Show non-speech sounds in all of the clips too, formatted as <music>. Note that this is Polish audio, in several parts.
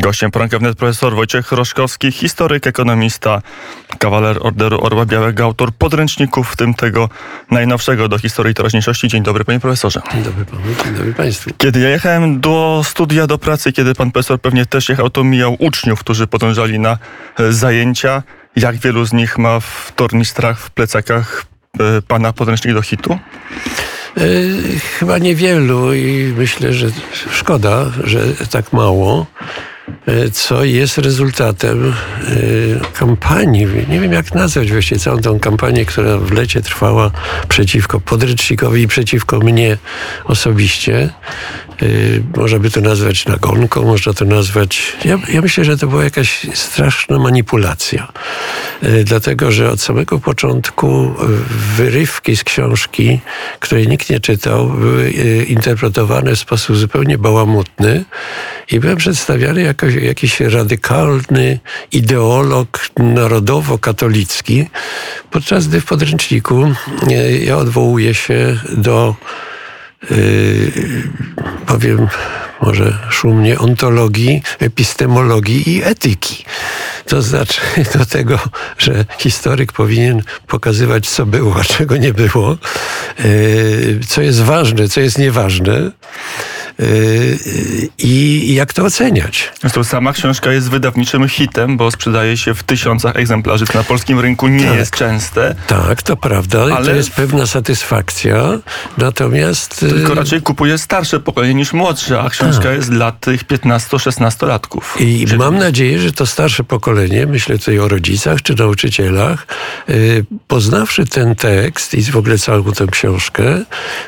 Gościem poranka wnet profesor Wojciech Roszkowski, historyk, ekonomista, kawaler Orderu Orła Białego, autor podręczników, w tym tego najnowszego do historii teraźniejszości. Dzień dobry, panie profesorze. Dzień dobry panu, dzień dobry państwu. Kiedy ja jechałem do studia, do pracy, kiedy pan profesor pewnie też jechał, to mijał uczniów, którzy podążali na e, zajęcia. Jak wielu z nich ma w tornistrach, w plecakach e, pana podręcznik do hitu? E, chyba niewielu i myślę, że szkoda, że tak mało. E, co jest rezultatem e, kampanii, nie wiem jak nazwać właściwie całą tą kampanię, która w lecie trwała przeciwko podręcznikowi i przeciwko mnie osobiście. E, można by to nazwać nagonką, można to nazwać... Ja, ja myślę, że to była jakaś straszna manipulacja. Dlatego, że od samego początku wyrywki z książki, której nikt nie czytał, były interpretowane w sposób zupełnie bałamutny i byłem przedstawiany jako jakiś radykalny ideolog narodowo-katolicki, podczas gdy w podręczniku ja odwołuję się do Yy, powiem może szumnie, ontologii, epistemologii i etyki. To znaczy <laughs> do tego, że historyk powinien pokazywać, co było, a czego nie było, yy, co jest ważne, co jest nieważne. Yy, i jak to oceniać. Zresztą sama książka jest wydawniczym hitem, bo sprzedaje się w tysiącach egzemplarzy, co na polskim rynku nie tak, jest częste. Tak, to prawda, ale to jest pewna satysfakcja, natomiast... Tylko y, raczej kupuje starsze pokolenie niż młodsze, a książka tak. jest dla tych 15-16 latków. I mam nadzieję, że to starsze pokolenie, myślę tutaj o rodzicach czy nauczycielach, poznawszy ten tekst i w ogóle całą tę książkę,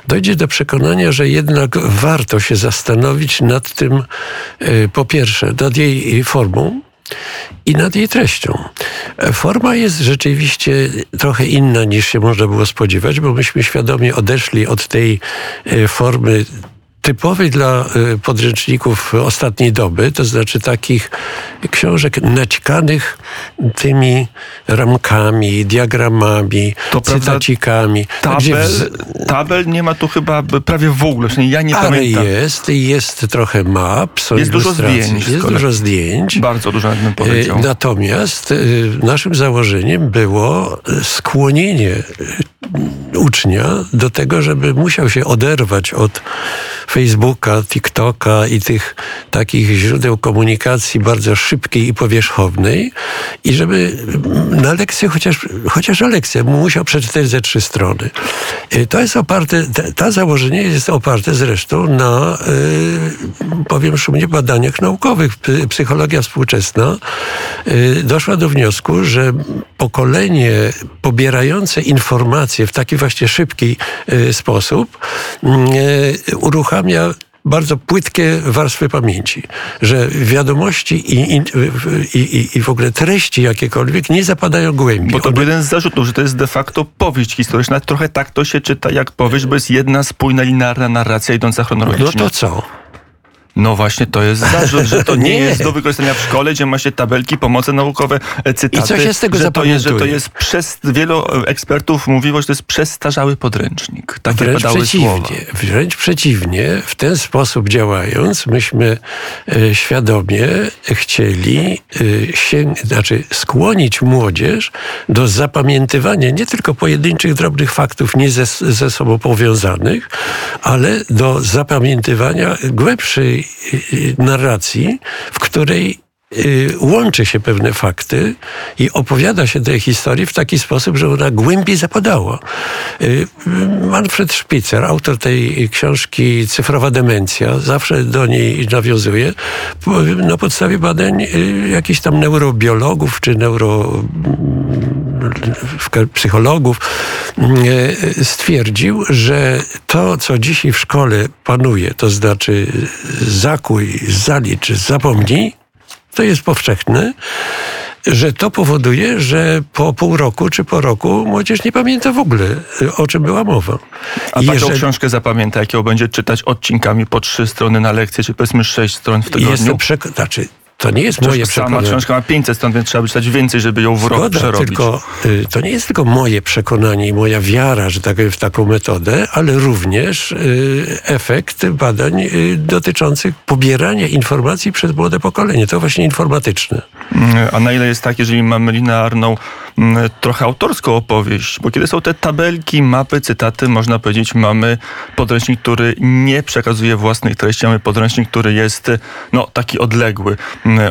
dojdzie do przekonania, że jednak warto się zastanowić nad tym, e, po pierwsze, nad jej formą, i nad jej treścią. Forma jest rzeczywiście trochę inna niż się można było spodziewać, bo myśmy świadomie odeszli od tej e, formy typowej dla y, podręczników ostatniej doby, to znaczy takich książek naćkanych tymi ramkami, diagramami, to cytacikami. Tabel, w... tabel nie ma tu chyba prawie w ogóle, ja nie Ale pamiętam. jest, jest trochę map, są jest dużo zdjęć. Jest dużo zdjęć. Bardzo dużo, bym powiedział. Y, natomiast y, naszym założeniem było skłonienie ucznia do tego, żeby musiał się oderwać od Facebooka, TikToka i tych takich źródeł komunikacji bardzo szybkiej i powierzchownej i żeby na lekcję, chociaż, chociaż lekcję, musiał przeczytać ze trzy strony. Y, to jest oparte, ta założenie jest oparte zresztą na, y, powiem szumnie, badaniach naukowych. Psychologia współczesna y, doszła do wniosku, że pokolenie pobierające informacje w taki właśnie szybki sposób uruchamia bardzo płytkie warstwy pamięci, że wiadomości i, i, i, i w ogóle treści jakiekolwiek nie zapadają głębiej. Bo to był jeden z zarzutów, że to jest de facto powieść historyczna. Trochę tak to się czyta jak powieść, bo jest jedna spójna, linearna narracja idąca chronologicznie. No to co? No właśnie, to jest zarzut, że to <laughs> nie, nie, jest do wykorzystania w szkole, gdzie ma się tabelki, pomoce naukowe, cytaty. I co się z tego że to jest, że to jest przez, wielu ekspertów mówiło, że to jest przestarzały podręcznik. Takie wręcz przeciwnie, słowa. Wręcz przeciwnie, w ten sposób działając, myśmy e, świadomie chcieli e, się, znaczy skłonić młodzież do zapamiętywania nie tylko pojedynczych drobnych faktów nie ze, ze sobą powiązanych, ale do zapamiętywania głębszej narracji, w której y, łączy się pewne fakty i opowiada się tej historii w taki sposób, że ona głębiej zapadała. Y, Manfred Spitzer, autor tej książki Cyfrowa demencja, zawsze do niej nawiązuje, na podstawie badań y, jakichś tam neurobiologów czy neuro psychologów e, stwierdził, że to, co dzisiaj w szkole panuje, to znaczy zakuj, zalicz, zapomnij, to jest powszechne że to powoduje, że po pół roku czy po roku młodzież nie pamięta w ogóle, o czym była mowa. A taką Jeżeli... książkę zapamięta, jaką będzie czytać odcinkami po trzy strony na lekcję, czy powiedzmy sześć stron w tygodniu? Jestem przek- znaczy, to nie jest moje Sama przekonanie. książka ma 500 stron, więc trzeba by czytać więcej, żeby ją w rok Zgoda, przerobić. tylko y, to nie jest tylko moje przekonanie i moja wiara, że tak w taką metodę, ale również y, efekt badań y, dotyczących pobierania informacji przez młode pokolenie. To właśnie informatyczne. Mm, A na ile jest tak, jeżeli mamy linearną, mm, trochę autorską opowieść? Bo kiedy są te tabelki, mapy, cytaty, można powiedzieć, mamy podręcznik, który nie przekazuje własnej treści, mamy podręcznik, który jest no, taki odległy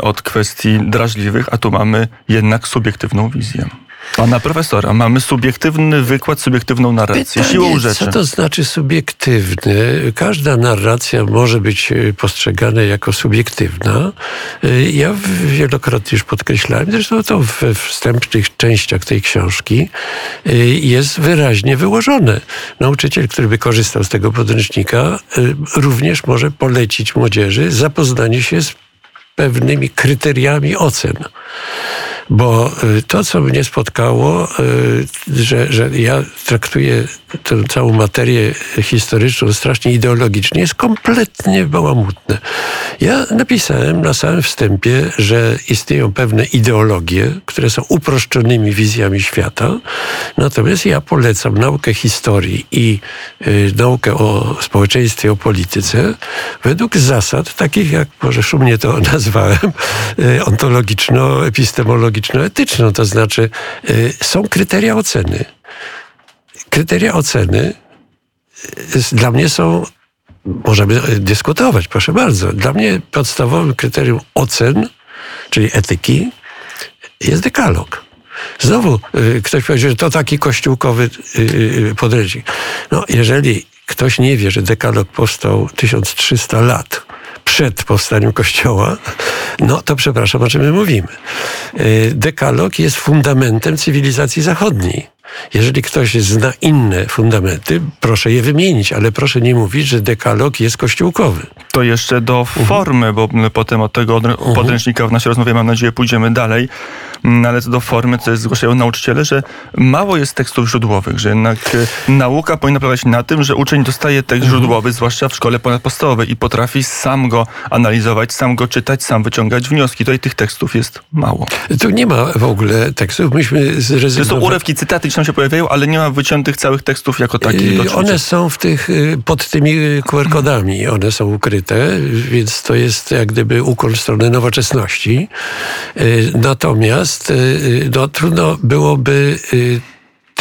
od kwestii drażliwych, a tu mamy jednak subiektywną wizję. Pana profesora, mamy subiektywny wykład, subiektywną narrację. Siłą rzeczy. co to znaczy subiektywny? Każda narracja może być y, postrzegana jako subiektywna. Y, Ja wielokrotnie już podkreślałem, zresztą to we wstępnych częściach tej książki y, jest wyraźnie wyłożone. Nauczyciel, który by korzystał z tego podręcznika, również może polecić młodzieży zapoznanie się z pewnymi kryteriami ocen. Bo y, to, co mnie spotkało, y, że, że ja traktuję tę całą materię historyczną strasznie ideologicznie, jest kompletnie bałamutne. Ja napisałem na samym wstępie, że istnieją pewne ideologie, które są uproszczonymi wizjami świata, natomiast ja polecam naukę historii i y, naukę o społeczeństwie, o polityce według zasad takich, jak może szumnie to <laughs> nazwałem, y, ontologiczno-epistemologiczno-etyczną, to znaczy y, są kryteria oceny. Kryteria oceny y, dla mnie są, możemy y, dyskutować, proszę bardzo. Dla mnie podstawowym kryterium ocen, czyli etyki, jest dekalog. Znowu ktoś powie, że to taki kościółkowy podręcznik. No, jeżeli ktoś nie wie, że dekalog powstał 1300 lat przed powstaniem kościoła, no to przepraszam, o czym my mówimy. Y, Dekalog jest fundamentem cywilizacji zachodniej. Jeżeli ktoś zna inne fundamenty, proszę je wymienić, ale proszę nie mówić, że dekalog jest kościółkowy. To jeszcze do formy, bo potem od tego odr- podręcznika w naszej rozmowie, mam nadzieję, pójdziemy dalej. Mm, Ale co do formy, to jest zgłaszają nauczyciele, że mało jest tekstów źródłowych, że jednak e, nauka powinna polegać na tym, że uczeń dostaje tekst źródłowy, zwłaszcza w szkole ponadpodstawowej i potrafi sam go analizować, sam go czytać, sam wyciągać wnioski. Tutaj tych tekstów jest mało. Tu nie ma w ogóle tekstów. Myśmy To są zrezygnowali. urywki, cytaty gdzieś tam się pojawiają, ale nie ma wyciętych całych tekstów jako takich. Y. One są w tych, y, pod tymi y, QR-kodami, one są ukryte, więc to jest jak gdyby ukłon w stronę nowoczesności. Natomiast no, trudno byłoby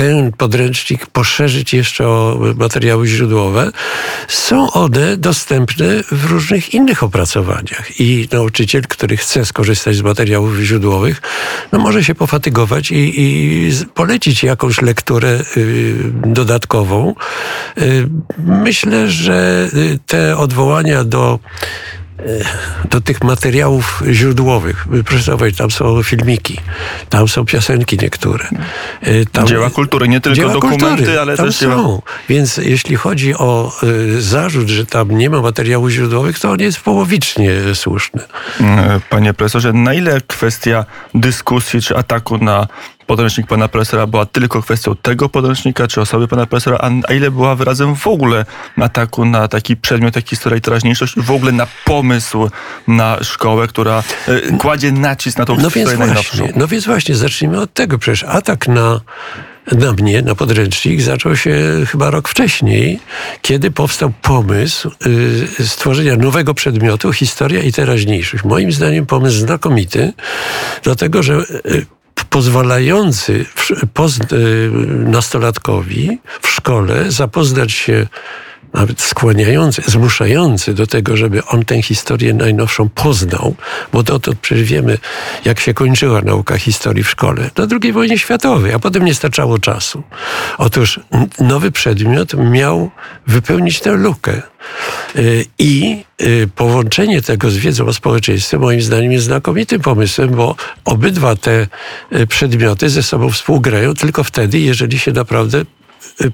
ten podręcznik poszerzyć jeszcze o materiały źródłowe. Są one dostępne w różnych innych opracowaniach i nauczyciel, który chce skorzystać z materiałów źródłowych, no może się pofatygować i, i polecić jakąś lekturę y, dodatkową. Y, myślę, że y, te odwołania do do tych materiałów źródłowych. Proszę tam są filmiki, tam są piosenki niektóre. Y, Tam, Dzieła kultury, nie tylko dokumenty, kultury, ale tam też dzieła... są. Więc jeśli chodzi o y, zarzut, że tam nie ma materiałów źródłowych, to on jest połowicznie słuszny. E, Panie profesorze, na ile kwestia dyskusji czy ataku na podręcznik pana profesora była tylko kwestią tego podręcznika, czy osoby pana profesora, a, ile była wyrazem w ogóle ataku na taki przedmiot jak historia i teraźniejszość w ogóle na pomysł na szkołę, która e, kładzie nacisk na tą No więc historię najnowszą? właśnie, no więc właśnie, zacznijmy od tego. Przecież atak na, na mnie, na podręcznik, zaczął się chyba rok wcześniej, kiedy powstał pomysł y, stworzenia nowego przedmiotu historia i teraźniejszość. Moim zdaniem pomysł znakomity, dlatego że y, pozwalający y, nastolatkowi w szkole zapoznać się nawet skłaniający, zmuszający do tego, żeby on tę historię najnowszą poznał, bo dotąd przecież wiemy, jak się kończyła nauka historii w szkole. Na II wojnie światowej, a potem nie starczało czasu. Otóż nowy przedmiot miał wypełnić tę lukę. Y, I y, połączenie tego z wiedzą o społeczeństwie moim zdaniem jest znakomitym pomysłem, bo obydwa te y, przedmioty ze sobą współgrają tylko wtedy, jeżeli się naprawdę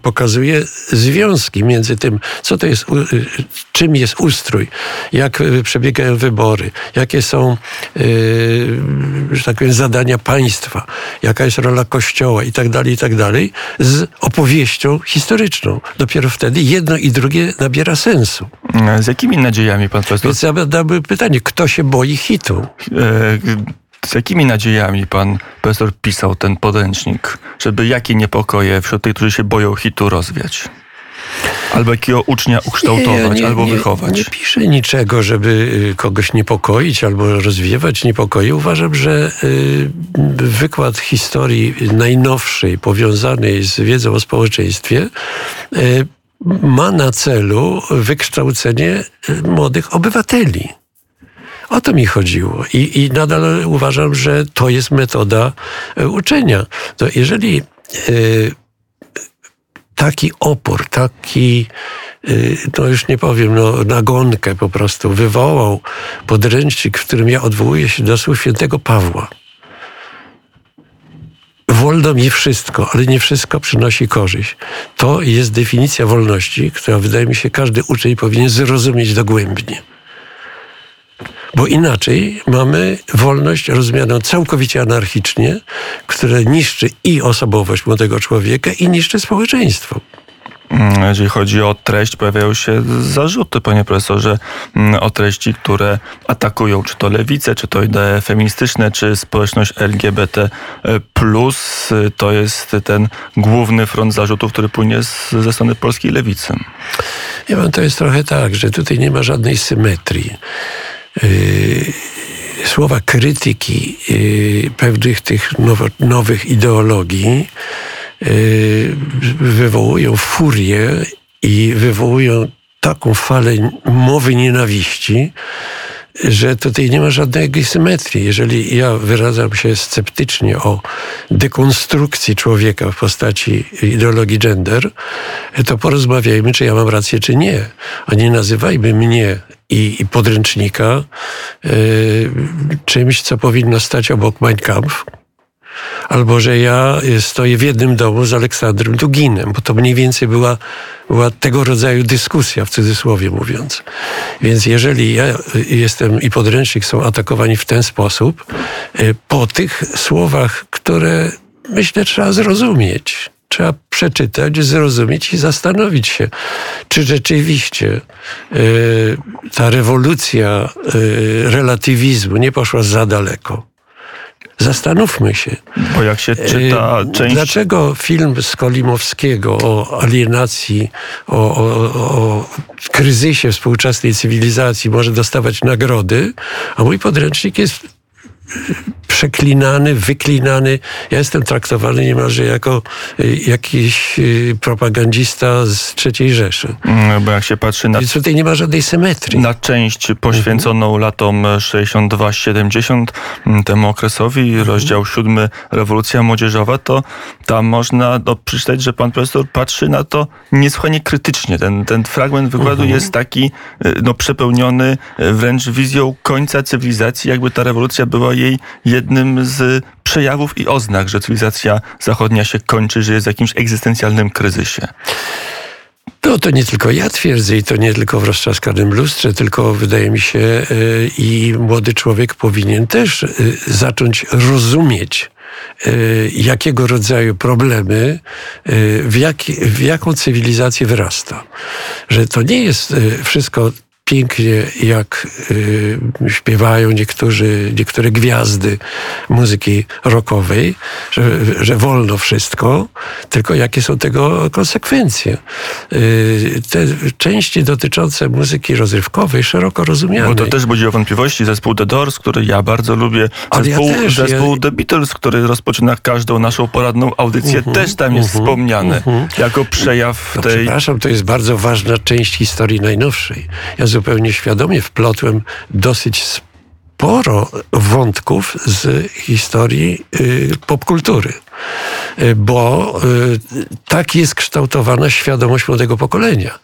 pokazuje związki między tym, co to jest, y, czym jest ustrój, jak przebiegają wybory, jakie są, że tak powiem, zadania państwa, jaka jest rola kościoła i tak dalej, i tak dalej, z opowieścią historyczną. Dopiero wtedy jedno i drugie nabiera sensu. Z jakimi nadziejami pan profesor? Więc ja dałbym pytanie, kto się boi hitu? E z jakimi nadziejami pan profesor pisał ten podręcznik, żeby jakie niepokoje wśród tych, którzy się boją hitu rozwiać? Albo jakiego ucznia ukształtować, nie, nie, albo nie, wychować. Nie piszę niczego, żeby y, kogoś niepokoić albo rozwiewać niepokoje. Uważam, że y, wykład historii najnowszej, powiązanej z wiedzą o społeczeństwie, y, ma na celu wykształcenie młodych obywateli. O to mi chodziło. I, I nadal uważam, że to jest metoda e, uczenia. To jeżeli y, taki opór, taki, y, no już nie powiem, no, nagonkę po prostu wywołał podręcznik, w którym ja odwołuję się do słów świętego Pawła. Wolno mi wszystko, ale nie wszystko przynosi korzyść. To jest definicja wolności, która wydaje mi się każdy uczeń powinien zrozumieć dogłębnie. Bo inaczej mamy wolność rozumianą całkowicie anarchicznie, która niszczy i osobowość młodego człowieka, i niszczy społeczeństwo. Mm, jeżeli chodzi o treść, pojawiają się zarzuty, panie profesorze, mm, o treści, które atakują czy to lewicę, czy to idee feministyczne, czy społeczność LGBT. To jest ten główny front zarzutów, który płynie z, ze strony polskiej lewicy. Ja mam to jest trochę tak, że tutaj nie ma żadnej symetrii. Y, słowa krytyki y, pewnych tych nowych ideologii y, wywołują furię i wywołują taką falę mowy nienawiści, że tutaj nie ma żadnej symetrii. Jeżeli ja wyrażam się sceptycznie o dekonstrukcji człowieka w postaci ideologii gender, to porozmawiajmy, czy ja mam rację, czy nie. A nie nazywajmy mnie i, i podręcznika y, czymś, co powinno stać obok Mein Kampf albo że ja stoję w jednym domu z Aleksandrem Duginem, bo to mniej więcej była, była tego rodzaju dyskusja, w cudzysłowie mówiąc. Więc jeżeli ja jestem i podręcznik są atakowani w ten sposób, y, po tych słowach, które myślę trzeba zrozumieć, trzeba przeczytać, zrozumieć i zastanowić się, czy rzeczywiście y, ta rewolucja y, relatywizmu nie poszła za daleko. Zastanówmy się. Bo jak się czyta y, część... Dlaczego film Skolimowskiego o alienacji, o, o, o kryzysie współczesnej cywilizacji może dostawać nagrody, a mój podręcznik jest przeklinany, wyklinany. Ja jestem traktowany niemalże jako y, jakiś y, propagandista z III Rzeszy. Mm, bo jak się patrzy na... Więc tutaj nie ma żadnej symetrii. Na część poświęconą mhm. latom 62-70, mm, temu okresowi, mhm. rozdział 7 Rewolucja Młodzieżowa, to tam można no, przeczytać, że pan profesor patrzy na to niesłychanie krytycznie. Ten, ten fragment wykładu mhm. jest taki y, no, przepełniony wręcz wizją końca cywilizacji, jakby ta rewolucja była jej jednym z przejawów i oznak, że cywilizacja zachodnia się kończy, że jest w jakimś egzystencjalnym kryzysie. No to nie tylko ja twierdzę i to nie tylko w roztrzaskanym lustrze, tylko wydaje mi się yy, i młody człowiek powinien też yy, zacząć rozumieć, yy, jakiego rodzaju problemy, w, jak, w jaką cywilizację wyrasta. Że to nie jest wszystko pięknie, jak y, śpiewają niektórzy, niektóre gwiazdy muzyki rockowej, że, że wolno wszystko, tylko jakie są tego konsekwencje. Y, te części dotyczące muzyki rozrywkowej, szeroko rozumianej. Bo to też budziło wątpliwości. Zespół The Doors, który ja bardzo lubię. Zespół, ja też, zespół ja... The Beatles, który rozpoczyna każdą naszą poradną audycję, uh mhm, -huh, też tam jest uh mhm, -huh, wspomniany uh mhm. -huh. jako przejaw no, tej... Przepraszam, to jest bardzo ważna część historii najnowszej. Ja zupełnie świadomie wplotłem dosyć sporo wątków z historii y, popkultury. Y, bo y, tak jest kształtowana świadomość młodego pokolenia.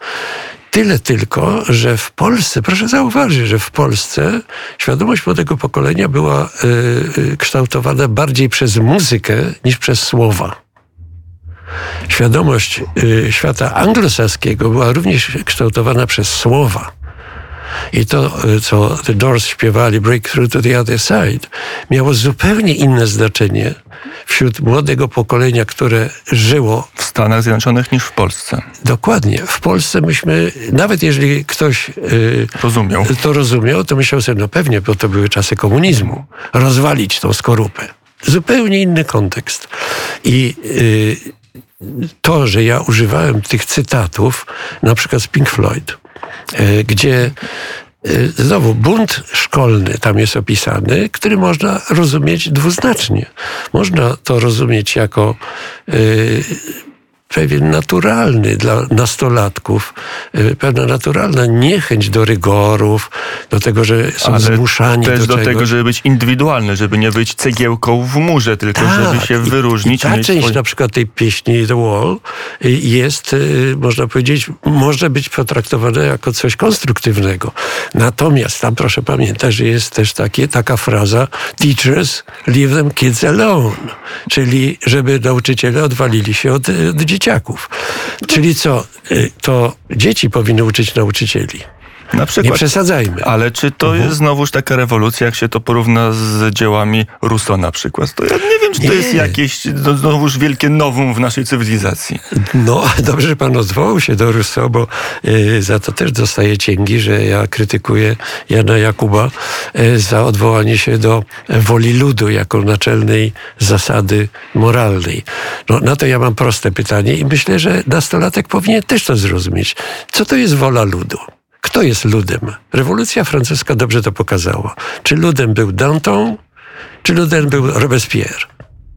Tyle tylko, że w Polsce, proszę zauważyć, że w Polsce świadomość młodego pokolenia była kształtowana bardziej przez muzykę niż przez słowa. świadomość świata anglosaskiego była również kształtowana przez słowa. I to, y, co The Doors śpiewali Breakthrough to the Other Side, miało zupełnie inne znaczenie wśród młodego pokolenia, które żyło w Stanach Zjednoczonych niż w Polsce. Dokładnie. W Polsce myśmy, nawet jeżeli ktoś yy, rozumiał. to rozumiał, to myślał sobie, no pewnie, bo to były czasy komunizmu, rozwalić tą skorupę. Zupełnie inny kontekst. I yy, to, że ja używałem tych cytatów, na przykład z Pink Floyd, gdzie Znowu, bunt szkolny tam jest opisany, który można rozumieć dwuznacznie. Można to rozumieć jako pewien naturalny dla nastolatków, y, pewna naturalna niechęć do rygorów, do tego, że są Ale zmuszani też do, do tego, żeby być indywidualny, żeby nie być cegiełką w murze, tylko tak, żeby się wyróżnić. I, i ta część swój... na przykład tej pieśni The Wall y, jest, y, można powiedzieć, może być potraktowana jako coś konstruktywnego. Natomiast tam proszę pamiętać, że jest też takie, taka fraza teachers leave them kids alone, czyli żeby nauczyciele odwalili się od, od dzieci dzieciaków. Czyli co? Y, to dzieci powinny uczyć nauczycieli. Na przykład, nie przesadzajmy. Ale czy to uh-huh. jest znowuż taka rewolucja, jak się to porówna z dziełami Rousseau na przykład? To ja nie wiem, czy to nie. jest jakieś no, znowuż wielkie nowum w naszej cywilizacji. No, <laughs> dobrze, że pan odwołał się do Rousseau, bo y, za to też dostaję cięgi, że ja krytykuję Jana Jakuba y, za odwołanie się do woli ludu jako naczelnej zasady moralnej. No, na to ja mam proste pytanie i myślę, że nastolatek powinien też to zrozumieć. Co to jest wola ludu? Kto jest ludem? Rewolucja francuska dobrze to pokazała. Czy ludem był Danton, czy ludem był Robespierre?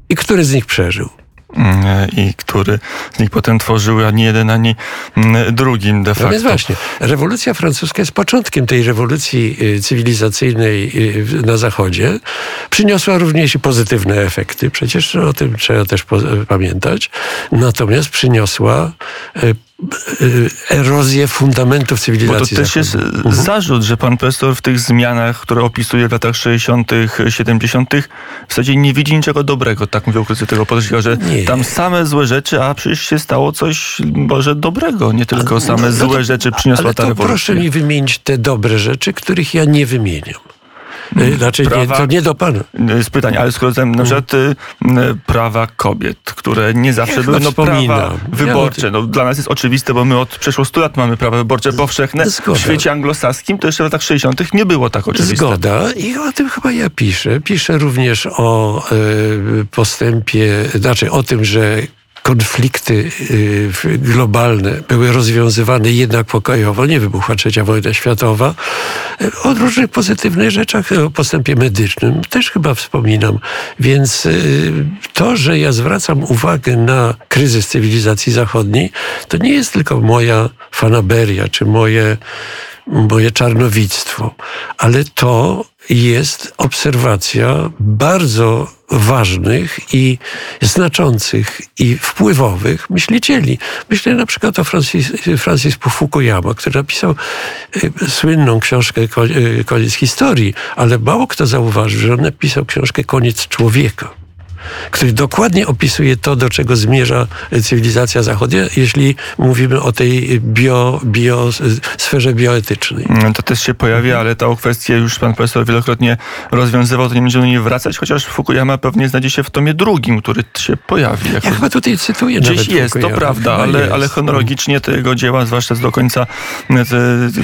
I który z nich przeżył? Mm, I który z nich potem tworzył ani jeden, ani mm, drugim de facto. No więc właśnie, rewolucja francuska jest początkiem tej rewolucji y, cywilizacyjnej y, na Zachodzie. Przyniosła również i pozytywne efekty, przecież o tym trzeba też pamiętać. Natomiast przyniosła y, Y, erozję fundamentów cywilizacji. Bo to też jest mhm. zarzut, że pan profesor w tych zmianach, które opisuje w latach 60., 70., w zasadzie nie widzi niczego dobrego, tak mówią krytycy tego podejścia, że nie. tam same złe rzeczy, a przecież się stało coś może dobrego, nie tylko same no, złe rzeczy przyniosła ale ta rewolucja. Proszę mi wymienić te dobre rzeczy, których ja nie wymieniam. Znaczy, prawa, nie, to nie do pana. Y, z pytań, ale skoro na mm. przykład y, prawa kobiet, które nie zawsze ja były no, prawa wyborcze. No, dla nas jest oczywiste, bo my od przeszło 100 lat mamy prawa wyborcze powszechne. Zgoda. W świecie anglosaskim to jeszcze w latach 60. nie było tak oczywiste. Zgoda i o tym chyba ja piszę. Piszę również o postępie, znaczy o tym, że konflikty y, globalne były rozwiązywane jednak pokojowo, nie wybuchła trzecia wojna światowa. O różnych pozytywnych rzeczach, o postępie medycznym też chyba wspominam. Więc y, to, że ja zwracam uwagę na kryzys cywilizacji zachodniej, to nie jest tylko moja fanaberia, czy moje moje czarnowictwo, ale to jest obserwacja bardzo ważnych i znaczących i wpływowych myślicieli. Myślę na przykład o Francis, Francis Fukuyama, który napisał y, słynną książkę y, Koniec historii, ale mało kto zauważył, że on napisał książkę Koniec człowieka który dokładnie opisuje to, do czego zmierza cywilizacja zachodnia, jeśli mówimy o tej bio, bio, sferze bioetycznej. Mm, to też się pojawia, ale tą kwestię już pan profesor wielokrotnie rozwiązywał, to nie będziemy do niej wracać, chociaż Fukuyama pewnie znajdzie się w tomie drugim, który się pojawi. Ja chyba tutaj cytuję Gdzieś jest, Fukuyama. to prawda, ale, jest. ale chronologicznie tego dzieła, zwłaszcza do końca,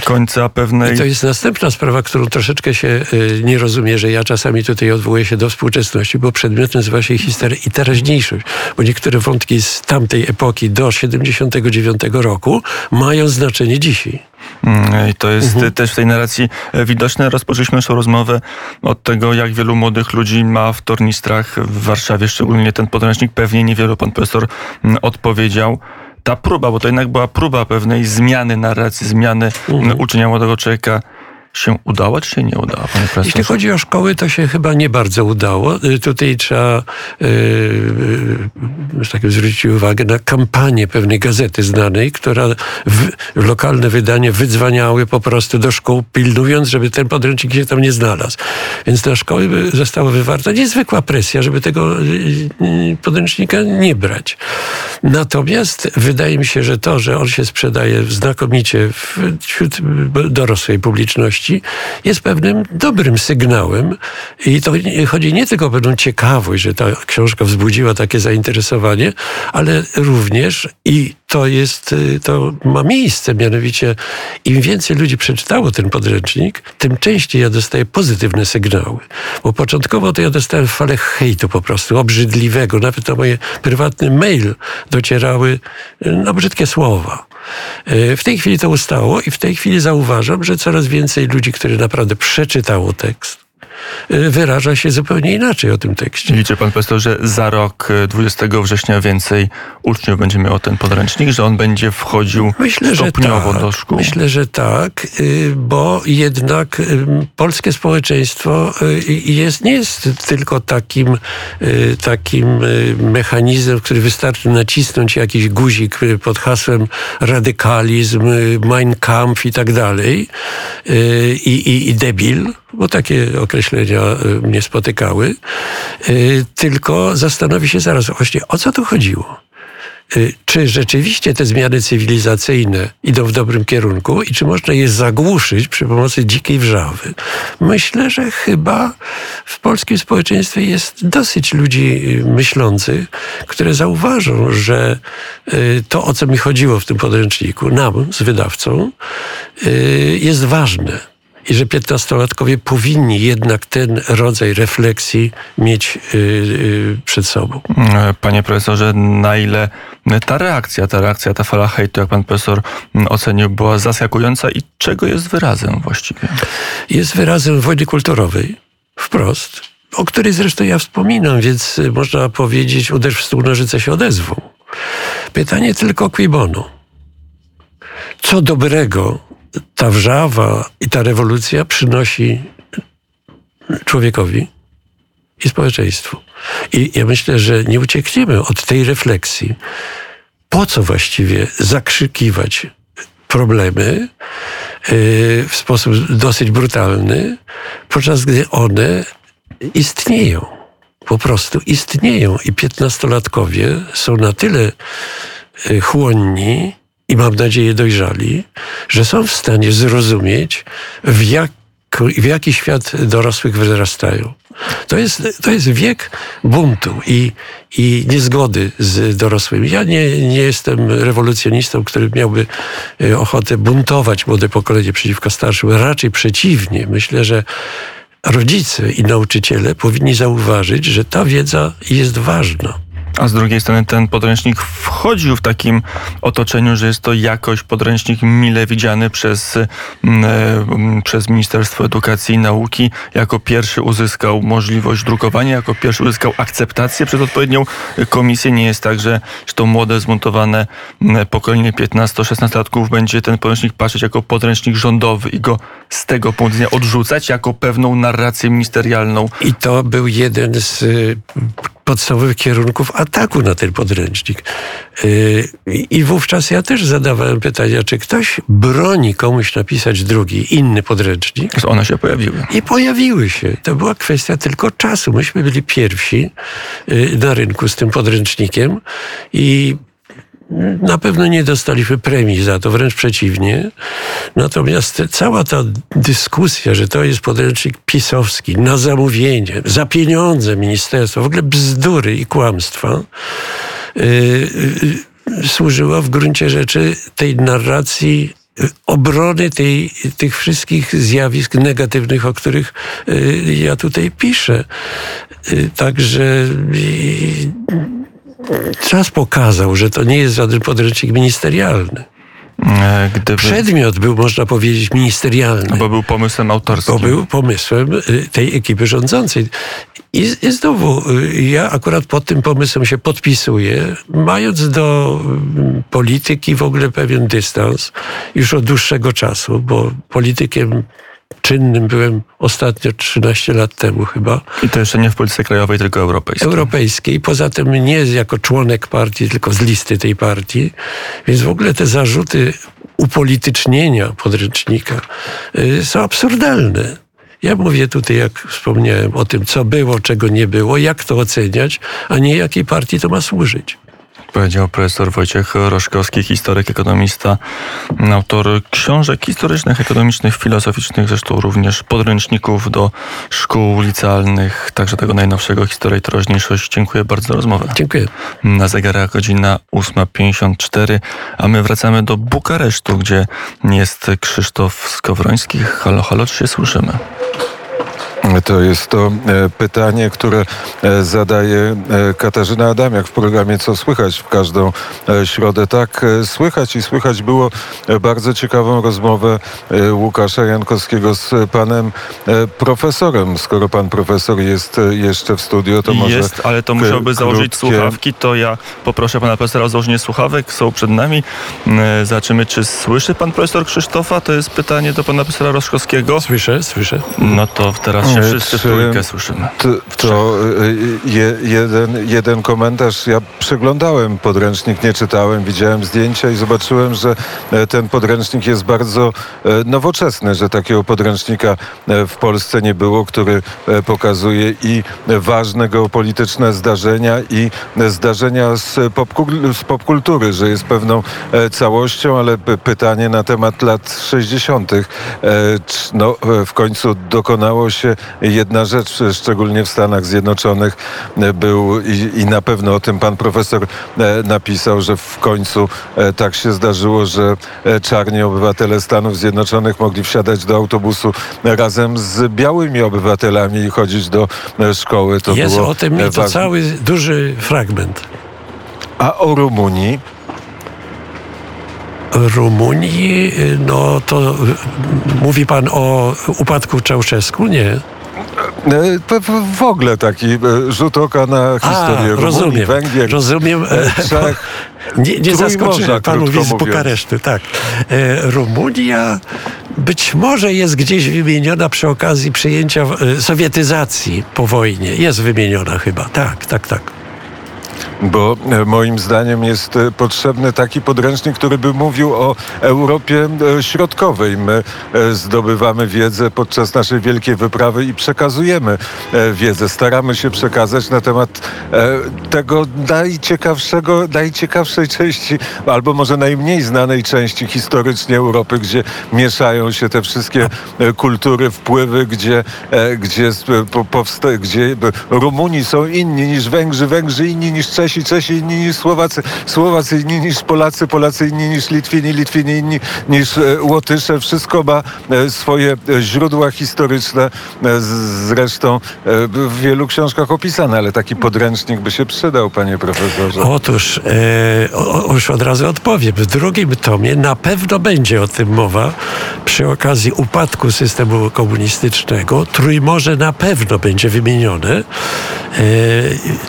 końca pewnej... I to jest następna sprawa, którą troszeczkę się y, nie rozumie, że ja czasami tutaj odwołuję się do współczesności, bo przedmiot nazywa się naszej historii i teraźniejszość, bo niektóre wątki z tamtej epoki do 79 roku mają znaczenie dzisiaj. Mm, I to jest mhm. też w tej narracji widoczne. Rozpoczęliśmy naszą rozmowę od tego, jak wielu młodych ludzi ma w tornistrach w Warszawie, szczególnie ten podręcznik. Pewnie niewielu pan profesor mm, odpowiedział ta próba, bo to jednak była próba pewnej zmiany narracji, zmiany mhm. uczenia młodego człowieka się udało, czy się nie udało? Jeśli chodzi o szkoły, to się chyba nie bardzo udało. Y, tutaj trzeba yy, tak zwrócić uwagę na kampanię pewnej gazety znanej, która w, lokalne wydanie wydzwaniały po prostu do szkół, pilnując, żeby ten podręcznik się tam nie znalazł. Więc na szkoły została wywarta niezwykła presja, żeby tego yy, podręcznika nie brać. Natomiast wydaje mi się, że to, że on się sprzedaje znakomicie wśród dorosłej publiczności, jest pewnym dobrym sygnałem. I to chodzi nie tylko o pewną ciekawość, że ta książka wzbudziła takie zainteresowanie, ale również i to jest, to ma miejsce, mianowicie im więcej ludzi przeczytało ten podręcznik, tym częściej ja dostaję pozytywne sygnały. Bo początkowo to ja dostałem falę hejtu po prostu, obrzydliwego. Nawet na moje prywatny mail docierały no, brzydkie słowa. E, w tej chwili to ustało i w tej chwili zauważam, że coraz więcej ludzi, którzy naprawdę przeczytało tekst, wyraża się zupełnie inaczej o tym tekście. Liczy pan profesor, że za rok 20 y, września więcej uczniów będzie miał ten podręcznik, że on będzie wchodził Myślę, stopniowo tak. do szkół? Myślę, że tak, y, bo jednak polskie społeczeństwo jest, nie jest tylko takim, takim mechanizmem, który wystarczy nacisnąć jakiś guzik pod hasłem radykalizm, Mein Kampf i tak dalej i, i, i debil, bo takie określenia y, mnie spotykały, y, tylko zastanowi się zaraz właśnie, o co tu chodziło. Y, czy rzeczywiście te zmiany cywilizacyjne idą w dobrym kierunku i czy można je zagłuszyć przy pomocy dzikiej wrzawy? Myślę, że chyba w polskim społeczeństwie jest dosyć ludzi myślących, które zauważą, że to, o co mi chodziło w tym podręczniku, nam z wydawcą, jest ważne i że piętnastolatkowie powinni jednak ten rodzaj refleksji mieć yy, yy, przed sobą. Panie profesorze, na ile ta reakcja, ta reakcja, ta fala hejtu, jak pan profesor ocenił, była zaskakująca i czego jest wyrazem właściwie? Jest wyrazem wojny kulturowej, wprost, o której zresztą ja wspominam, więc można powiedzieć, uderz w stół, nożyce się odezwą. Pytanie tylko qui bono. Co dobrego ta wrzawa i ta rewolucja przynosi człowiekowi i społeczeństwu. I ja myślę, że nie uciekniemy od tej refleksji. Po co właściwie zakrzykiwać problemy yy, w sposób dosyć brutalny, podczas gdy one istnieją. Po prostu istnieją i piętnastolatkowie są na tyle yy, chłonni i mam nadzieję dojrzali, że są w stanie zrozumieć, w, jak, w jaki świat dorosłych wzrastają. To jest, to jest wiek buntu i, i niezgody z dorosłymi. Ja nie, nie jestem rewolucjonistą, który miałby e, ochotę buntować młode pokolenie przeciwko starszym. Raczej przeciwnie. Myślę, że rodzice i nauczyciele powinni zauważyć, że ta wiedza jest ważna. A z drugiej strony ten podręcznik wchodził w takim otoczeniu, że jest to jakoś podręcznik mile widziany przez, mm, e, przez Ministerstwo Edukacji i Nauki. Jako pierwszy uzyskał możliwość drukowania, jako pierwszy uzyskał akceptację przez odpowiednią komisję. Nie jest tak, że to młode, zmontowane mm, pokolenie 15-16-latków będzie ten podręcznik patrzeć jako podręcznik rządowy i go z tego punktu widzenia odrzucać jako pewną narrację ministerialną. I to był jeden z podstawowych kierunków ataku na ten podręcznik. Yy, I wówczas ja też zadawałem pytania, czy ktoś broni komuś napisać drugi, inny podręcznik. One się pojawiły. I pojawiły się. To była kwestia tylko czasu. Myśmy byli pierwsi yy, na rynku z tym podręcznikiem i na pewno nie dostaliśmy premii za to, wręcz przeciwnie. Natomiast cała ta dyskusja, że to jest podręcznik pisowski na zamówienie, za pieniądze ministerstwa, w ogóle bzdury i kłamstwa, yy, yy, służyła w gruncie rzeczy tej narracji obrony tej, tych wszystkich zjawisk negatywnych, o których yy, ja tutaj piszę. Yy, także czas pokazał, że to nie jest żaden podręcznik ministerialny. E, gdyby... Przedmiot był, można powiedzieć, ministerialny. Bo był pomysłem autorskim. Bo był pomysłem y, tej ekipy rządzącej. I, I znowu, y, ja akurat pod tym pomysłem się podpisuję, mając do mm, polityki w ogóle pewien dystans już od dłuższego czasu, bo politykiem czynnym byłem ostatnio 13 lat temu chyba. I to jeszcze nie w polityce krajowej, tylko europejskiej. Europejskiej. Poza tym nie jako członek partii, tylko z listy tej partii. Więc w ogóle te zarzuty upolitycznienia podręcznika y, są absurdalne. Ja mówię tutaj, jak wspomniałem, o tym, co było, czego nie było, jak to oceniać, a nie jakiej partii to ma służyć. Powiedział profesor Wojciech Roszkowski, historyk, ekonomista, autor książek historycznych, ekonomicznych, filozoficznych, zresztą również podręczników do szkół licealnych, także tego najnowszego Historia i Teraźniejszość. Dziękuję bardzo za rozmowę. Dziękuję. Na zegarach godzina 8.54, a my wracamy do Bukaresztu, gdzie jest Krzysztof Skowroński. Halo, halo, czy się słyszymy? To jest to e, pytanie, które e, zadaje e, Katarzyna Adamiak w programie Co słychać w każdą środę. Tak, słychać i słychać było bardzo ciekawą rozmowę Łukasza Jankowskiego z panem profesorem. Skoro pan profesor jest jeszcze w studio, to może... Jest, ale to musiałby założyć krótkie... słuchawki. To ja poproszę pana profesora o założenie słuchawek. Są przed nami. Zobaczymy, czy słyszy pan profesor Krzysztofa? To jest pytanie do pana profesora Roszkowskiego. Słyszę, słyszę. No to teraz się wszyscy w trójkę słyszymy. To, to je, jeden, jeden komentarz. Ja przeglądałem podręcznik, nie czytałem, widziałem zdjęcia i zobaczyłem, że e, ten podręcznik jest bardzo e, nowoczesny, że takiego podręcznika e, w Polsce nie było, który pokazuje i ważne geopolityczne zdarzenia i zdarzenia z, z popkultury, że jest pewną całością, ale pytanie na temat lat 60. No, w końcu dokonało się jedna rzecz, szczególnie w Stanach Zjednoczonych był i, i na pewno o tym pan profesor e, napisał, że w końcu e, tak się zdarzyło, że e, czarni obywatele Stanów Zjednoczonych mogli wsiadać do autobusu razem z białymi obywatelami i chodzić do szkoły. To Jest było o tym to cały duży fragment. A o Rumunii? Rumunii, no to mówi pan o upadku Czałszewsku? Nie. E, w ogóle taki e, rzut oka na historię A, rozumiem, Węgier, rozumiem. E, Czech. <laughs> Nie, nie zaskoczyłem, pan mówi z Bukaresztu, tak. Rumunia być może jest gdzieś wymieniona przy okazji przyjęcia sowietyzacji po wojnie. Jest wymieniona chyba, tak, tak, tak bo e, moim zdaniem jest e, potrzebny taki podręcznik, który by mówił o Europie e, Środkowej. My zdobywamy wiedzę podczas naszej wielkiej wyprawy i przekazujemy wiedzę. Staramy się przekazać na temat tego najciekawszego, najciekawszej części, albo może najmniej znanej części historycznie Europy, gdzie mieszają się te wszystkie kultury, wpływy, gdzie, gdzie, powsta- gdzie Rumuni są inni niż Węgrzy, Węgrzy inni niż Czesi, Czesi, Czesi inni niż Słowacy, Słowacy inni niż Polacy, Polacy inni niż Litwini, Litwini inni niż e, Łotysze. Wszystko ma e, swoje e, źródła historyczne, zresztą w wielu książkach opisane, ale taki podręcznik by się przydał, panie profesorze. Otóż, e, już od razu odpowiem. W drugim tomie na pewno będzie o tym mowa przy okazji upadku systemu komunistycznego. Trójmorze na pewno będzie wymienione. E,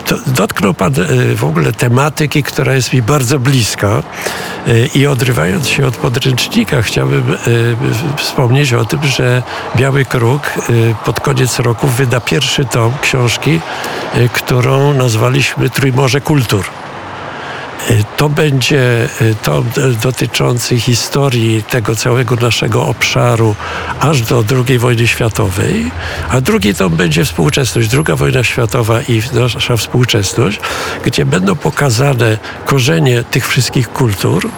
to, dotknął pan w ogóle tematyki, która jest mi bardzo bliska. E, I odrywając się od podręcznika, chciałbym e, wspomnieć o tym, że Biały Kruk pod koniec roku wyda pierwszy tom książki, którą nazwaliśmy Trójmorze Kultur. To będzie tom dotyczący historii tego całego naszego obszaru aż do II wojny światowej, a drugi tom będzie współczesność, II wojna światowa i nasza współczesność, gdzie będą pokazane korzenie tych wszystkich kultur,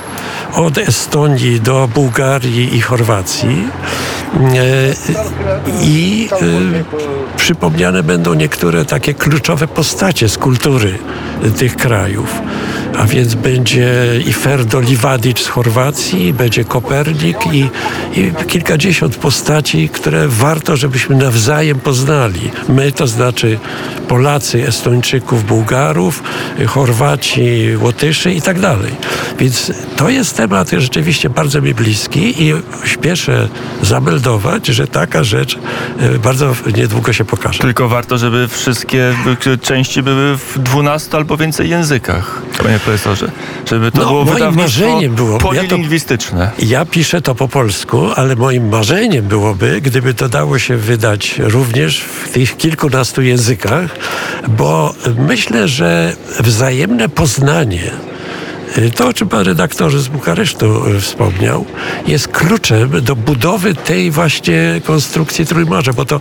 od Estonii do Bułgarii i Chorwacji. I przypomniane będą niektóre takie kluczowe postacie z kultury tych krajów a więc będzie i Ferdo Livadic z Chorwacji, będzie Kopernik i, i kilkadziesiąt postaci, które warto, żebyśmy nawzajem poznali. My, to znaczy Polacy, Estończyków, Bułgarów, Chorwaci, Łotyszy i tak dalej. Więc to jest temat rzeczywiście bardzo mi bliski i śpieszę zameldować, że taka rzecz e, bardzo niedługo się pokaże. Tylko warto, żeby wszystkie części były w 12 albo więcej językach, panie profesorze. Żeby to no, było moim marzeniem było, polilingwistyczne. Ja, to, ja piszę to po polsku, ale moim marzeniem byłoby, gdyby to dało się wydać również w tych kilkunastu językach, bo myślę, że wzajemne poznanie to, o czym pan redaktor z Bukaresztu e, wspomniał, jest kluczem do budowy tej właśnie konstrukcji Trójmorza, bo to,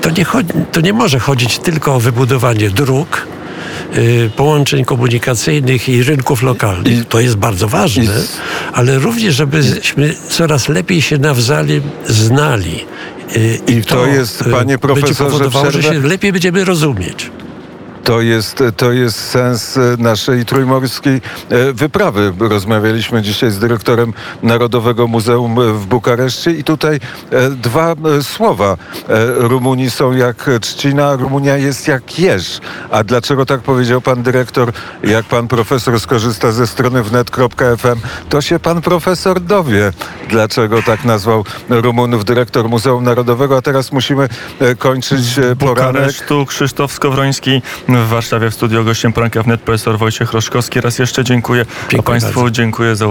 to, nie, chodzi, to nie może chodzić tylko o wybudowanie dróg, y, połączeń komunikacyjnych i rynków lokalnych. I- to jest bardzo ważne, i- ale również, żebyśmy coraz lepiej się nawzajem znali. Y, I to jest, y, panie będzie profesorze, powodowało, że się lepiej będziemy rozumieć. To jest, to jest sens e, naszej trójmorskiej e, wyprawy. Rozmawialiśmy dzisiaj z dyrektorem Narodowego Muzeum w Bukareszcie i tutaj e, dwa słowa. Rumuni są jak trzcina, Rumunia jest jak jeż. A dlaczego tak powiedział pan dyrektor? Jak pan profesor skorzysta ze strony wnet.fm, to się pan profesor dowie, dlaczego tak nazwał Rumunów dyrektor Muzeum Narodowego. A teraz musimy kończyć poranek. Bukaresztu, Krzysztof Skowroński w Warszawie w studio gościem poranka wnet profesor Wojciech Roszkowski. Raz jeszcze dziękuję, a Dziękuję Państwu bardzo. dziękuję za uwagę.